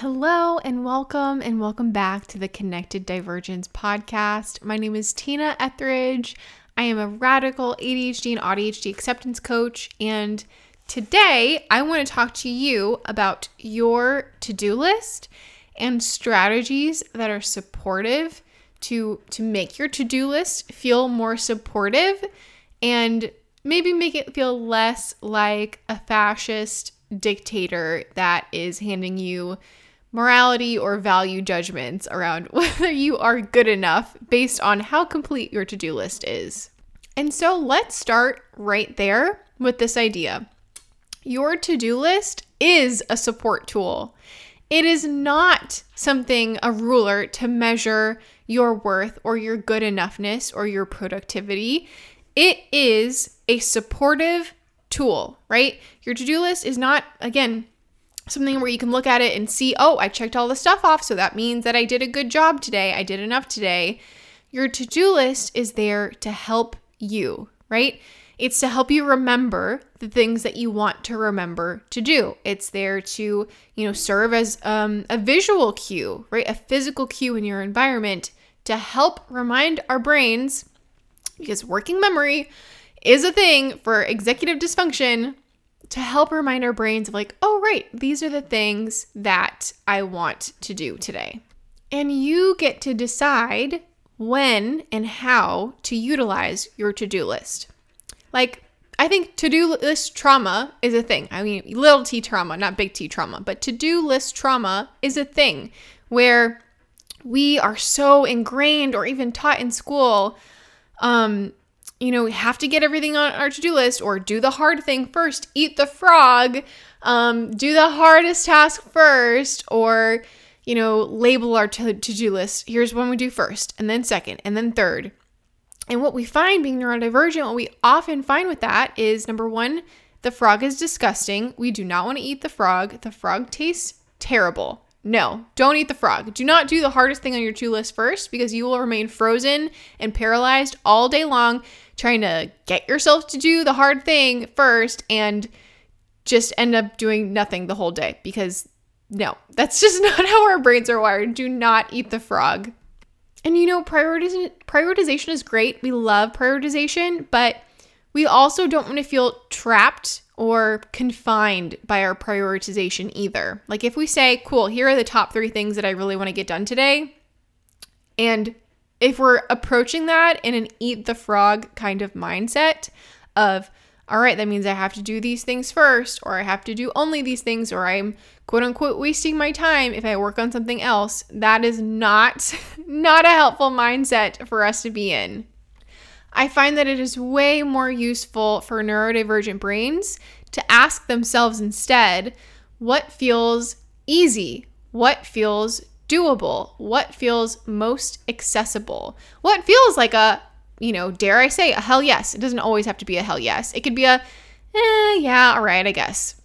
Hello and welcome and welcome back to the Connected Divergence podcast. My name is Tina Etheridge. I am a radical ADHD and ADHD acceptance coach and today I want to talk to you about your to-do list and strategies that are supportive to to make your to-do list feel more supportive and maybe make it feel less like a fascist dictator that is handing you morality or value judgments around whether you are good enough based on how complete your to do list is. And so let's start right there with this idea. Your to do list is a support tool. It is not something, a ruler to measure your worth or your good enoughness or your productivity. It is a supportive tool, right? Your to do list is not, again, something where you can look at it and see, oh, I checked all the stuff off. So that means that I did a good job today. I did enough today. Your to do list is there to help you, right? It's to help you remember the things that you want to remember to do. It's there to, you know, serve as um, a visual cue, right? A physical cue in your environment to help remind our brains, because working memory is a thing for executive dysfunction to help remind our brains of like, oh, right, these are the things that I want to do today. And you get to decide when and how to utilize your to do list. Like, I think to do list trauma is a thing. I mean, little t trauma, not big T trauma, but to do list trauma is a thing where we are so ingrained or even taught in school um, you know, we have to get everything on our to do list or do the hard thing first, eat the frog, um, do the hardest task first, or, you know, label our to do list. Here's one we do first, and then second, and then third. And what we find being neurodivergent, what we often find with that is number one, the frog is disgusting. We do not want to eat the frog. The frog tastes terrible. No, don't eat the frog. Do not do the hardest thing on your to list first because you will remain frozen and paralyzed all day long trying to get yourself to do the hard thing first and just end up doing nothing the whole day because no, that's just not how our brains are wired. Do not eat the frog. And you know, prioritization prioritization is great. We love prioritization, but we also don't want to feel trapped or confined by our prioritization either. Like if we say, "Cool, here are the top 3 things that I really want to get done today." And if we're approaching that in an eat the frog kind of mindset of, all right, that means I have to do these things first, or I have to do only these things, or I'm quote unquote wasting my time if I work on something else, that is not not a helpful mindset for us to be in. I find that it is way more useful for neurodivergent brains to ask themselves instead what feels easy, what feels doable? What feels most accessible? What feels like a, you know, dare I say, a hell yes? It doesn't always have to be a hell yes. It could be a, eh, yeah, all right, I guess.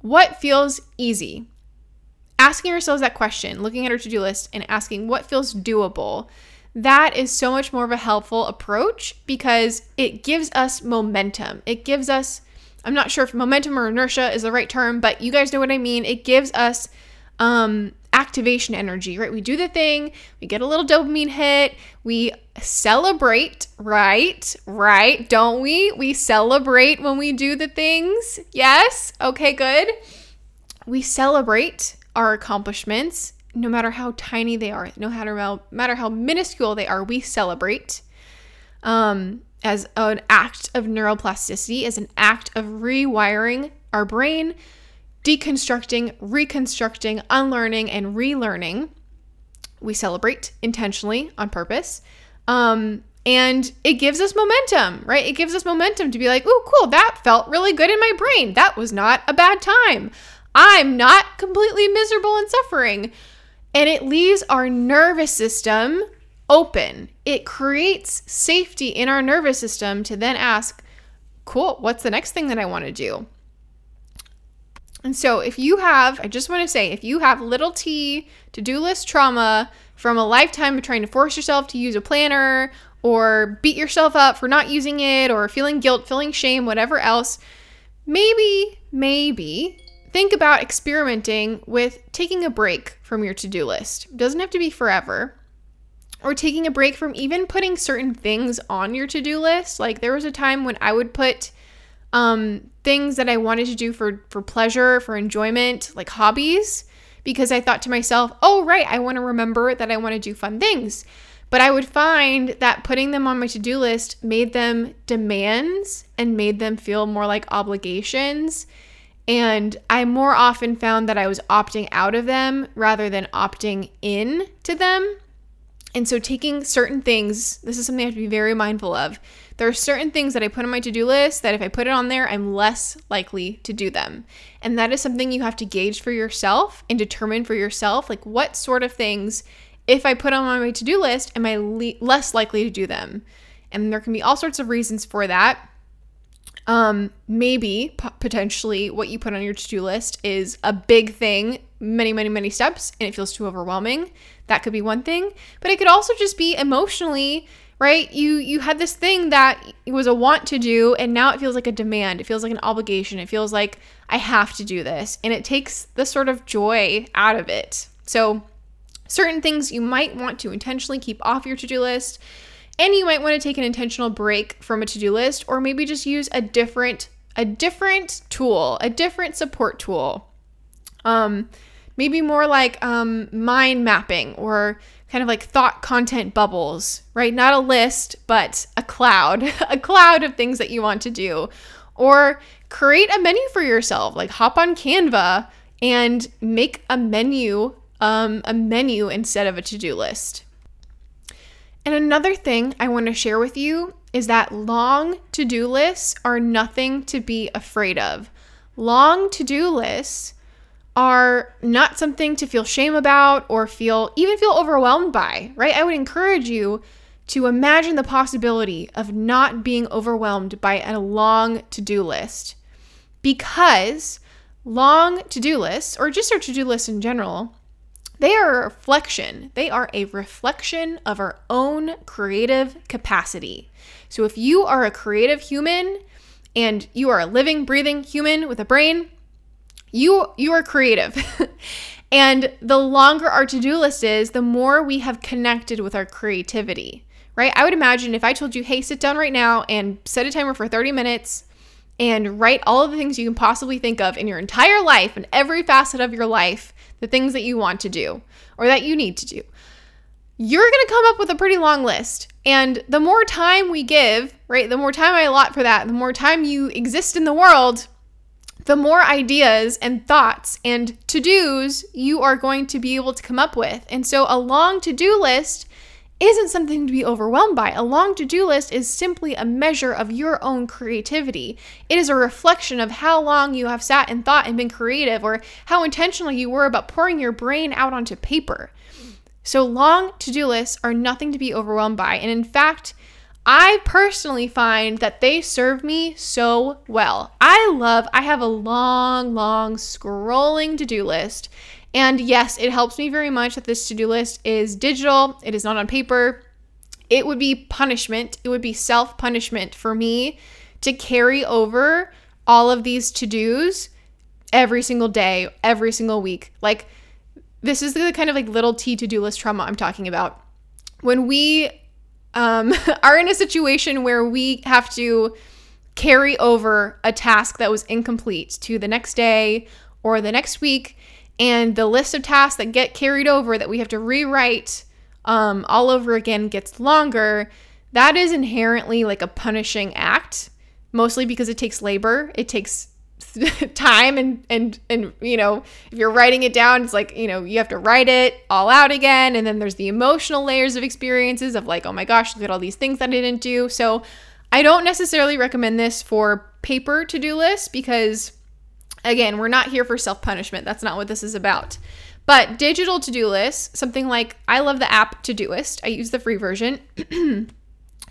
What feels easy? Asking ourselves that question, looking at our to do list and asking what feels doable, that is so much more of a helpful approach because it gives us momentum. It gives us, I'm not sure if momentum or inertia is the right term, but you guys know what I mean. It gives us um, activation energy, right? We do the thing, we get a little dopamine hit, we celebrate, right? Right? Don't we? We celebrate when we do the things. Yes? Okay, good. We celebrate our accomplishments no matter how tiny they are, no matter how, minuscule they are, we celebrate um, as an act of neuroplasticity, as an act of rewiring our brain deconstructing, reconstructing, unlearning, and relearning. We celebrate intentionally on purpose. Um, and it gives us momentum, right? It gives us momentum to be like, oh, cool, that felt really good in my brain. That was not a bad time. I'm not completely miserable and suffering. And it leaves our nervous system open. It creates safety in our nervous system to then ask, cool, what's the next thing that I want to do? And so, if you have, I just want to say, if you have little t to do list trauma from a lifetime of trying to force yourself to use a planner or beat yourself up for not using it or feeling guilt, feeling shame, whatever else, maybe, maybe think about experimenting with taking a break from your to do list. It doesn't have to be forever. Or taking a break from even putting certain things on your to do list. Like there was a time when I would put um, things that I wanted to do for, for pleasure, for enjoyment, like hobbies, because I thought to myself, oh, right, I want to remember that I want to do fun things. But I would find that putting them on my to do list made them demands and made them feel more like obligations. And I more often found that I was opting out of them rather than opting in to them. And so, taking certain things, this is something I have to be very mindful of. There are certain things that I put on my to do list that if I put it on there, I'm less likely to do them. And that is something you have to gauge for yourself and determine for yourself like what sort of things if I put on my to do list, am I le- less likely to do them? And there can be all sorts of reasons for that. Um, maybe p- potentially what you put on your to do list is a big thing, many, many, many steps, and it feels too overwhelming. That could be one thing. But it could also just be emotionally right you you had this thing that was a want to do and now it feels like a demand it feels like an obligation it feels like i have to do this and it takes the sort of joy out of it so certain things you might want to intentionally keep off your to do list. And you might want to take an intentional break from a to do list or maybe just use a different a different tool, a different support tool. Um, maybe more like um, mind mapping or kind of like thought content bubbles, right? Not a list, but a cloud, a cloud of things that you want to do. Or create a menu for yourself, like hop on Canva and make a menu um, a menu instead of a to do list. And another thing I want to share with you is that long to do lists are nothing to be afraid of. Long to do lists are not something to feel shame about or feel even feel overwhelmed by, right? I would encourage you to imagine the possibility of not being overwhelmed by a long to do list because long to do lists, or just our to do lists in general, they are a reflection. They are a reflection of our own creative capacity. So if you are a creative human and you are a living, breathing human with a brain, you you are creative. and the longer our to-do list is, the more we have connected with our creativity. Right? I would imagine if I told you, "Hey, sit down right now and set a timer for 30 minutes." and write all of the things you can possibly think of in your entire life and every facet of your life the things that you want to do or that you need to do. You're going to come up with a pretty long list. And the more time we give, right, the more time I allot for that, the more time you exist in the world, the more ideas and thoughts and to dos you are going to be able to come up with. And so a long to do list isn't something to be overwhelmed by. A long to do list is simply a measure of your own creativity. It is a reflection of how long you have sat and thought and been creative, or how intentional you were about pouring your brain out onto paper. So, long to do lists are nothing to be overwhelmed by. And in fact, I personally find that they serve me so well. I love, I have a long, long scrolling to do list and yes, it helps me very much that this to do list is digital, it is not on paper. It would be punishment, it would be self punishment for me to carry over all of these to dos every single day, every single week. Like, this is the kind of like little T to do list trauma I'm talking about. When we um, are in a situation where we have to carry over a task that was incomplete to the next day or the next week, and the list of tasks that get carried over that we have to rewrite um, all over again gets longer, that is inherently like a punishing act, mostly because it takes labor. It takes time and and and you know if you're writing it down it's like you know you have to write it all out again. And then there's the emotional layers of experiences of like oh my gosh look at all these things that i didn't do. So i don't necessarily recommend this for paper to-do lists because Again, we're not here for self punishment. That's not what this is about. But digital to do lists, something like I love the app Todoist. I use the free version.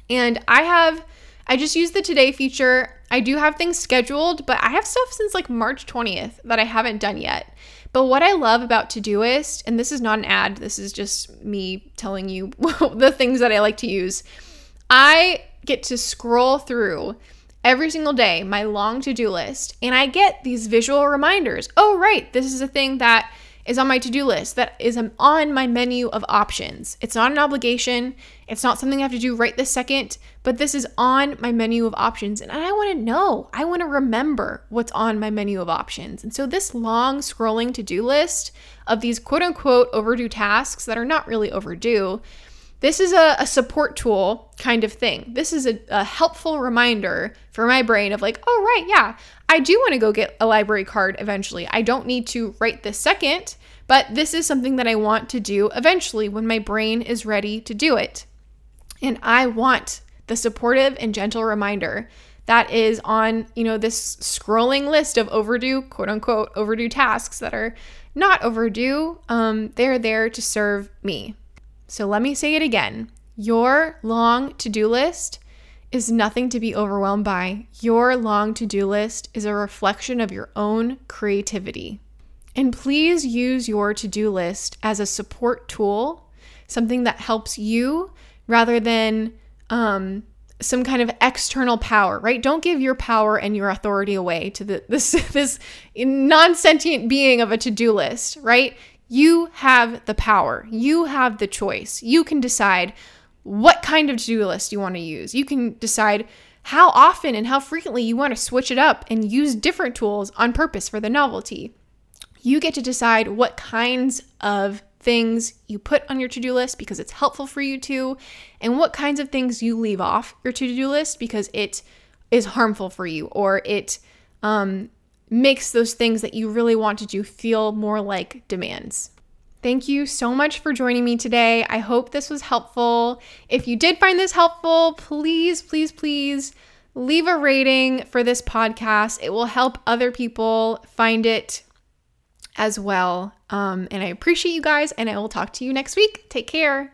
and I have, I just use the today feature. I do have things scheduled, but I have stuff since like March 20th that I haven't done yet. But what I love about Todoist, and this is not an ad, this is just me telling you the things that I like to use. I get to scroll through every single day my long to do list and I get these visual reminders. Oh, right, this is a thing that is on my to do list, that is on my menu of options. It's not an obligation, it's not something I have to do right this second, but this is on my menu of options. And I want to know, I want to remember what's on my menu of options. And so, this long scrolling to do list of these quote unquote overdue tasks that are not really overdue this is a, a, support tool kind of thing. This is a, a, helpful reminder for my brain of like, oh, right, yeah, I do want to go get a library card eventually. I don't need to right this second, but this is something that I want to do eventually when my brain is ready to do it. And I want the supportive and gentle reminder that is on, you know, this scrolling list of overdue, quote unquote, overdue tasks that are not overdue. Um, they're there to serve me. So let me say it again. Your long to do list is nothing to be overwhelmed by. Your long to do list is a reflection of your own creativity. And please use your to do list as a support tool, something that helps you rather than um, some kind of external power, right? Don't give your power and your authority away to the, this this non-sentient being of a to-do list, right? You have the power, you have the choice. You can decide what kind of to do list you want to use. You can decide how often and how frequently you want to switch it up and use different tools on purpose for the novelty. You get to decide what kinds of things you put on your to do list because it's helpful for you to, and what kinds of things you leave off your to do list because it is harmful for you or it um, makes those things that you really want to do feel more like demands. Thank you so much for joining me today. I hope this was helpful. If you did find this helpful, please, please, please leave a rating for this podcast. It will help other people find it as well. Um, and I appreciate you guys, and I will talk to you next week. Take care.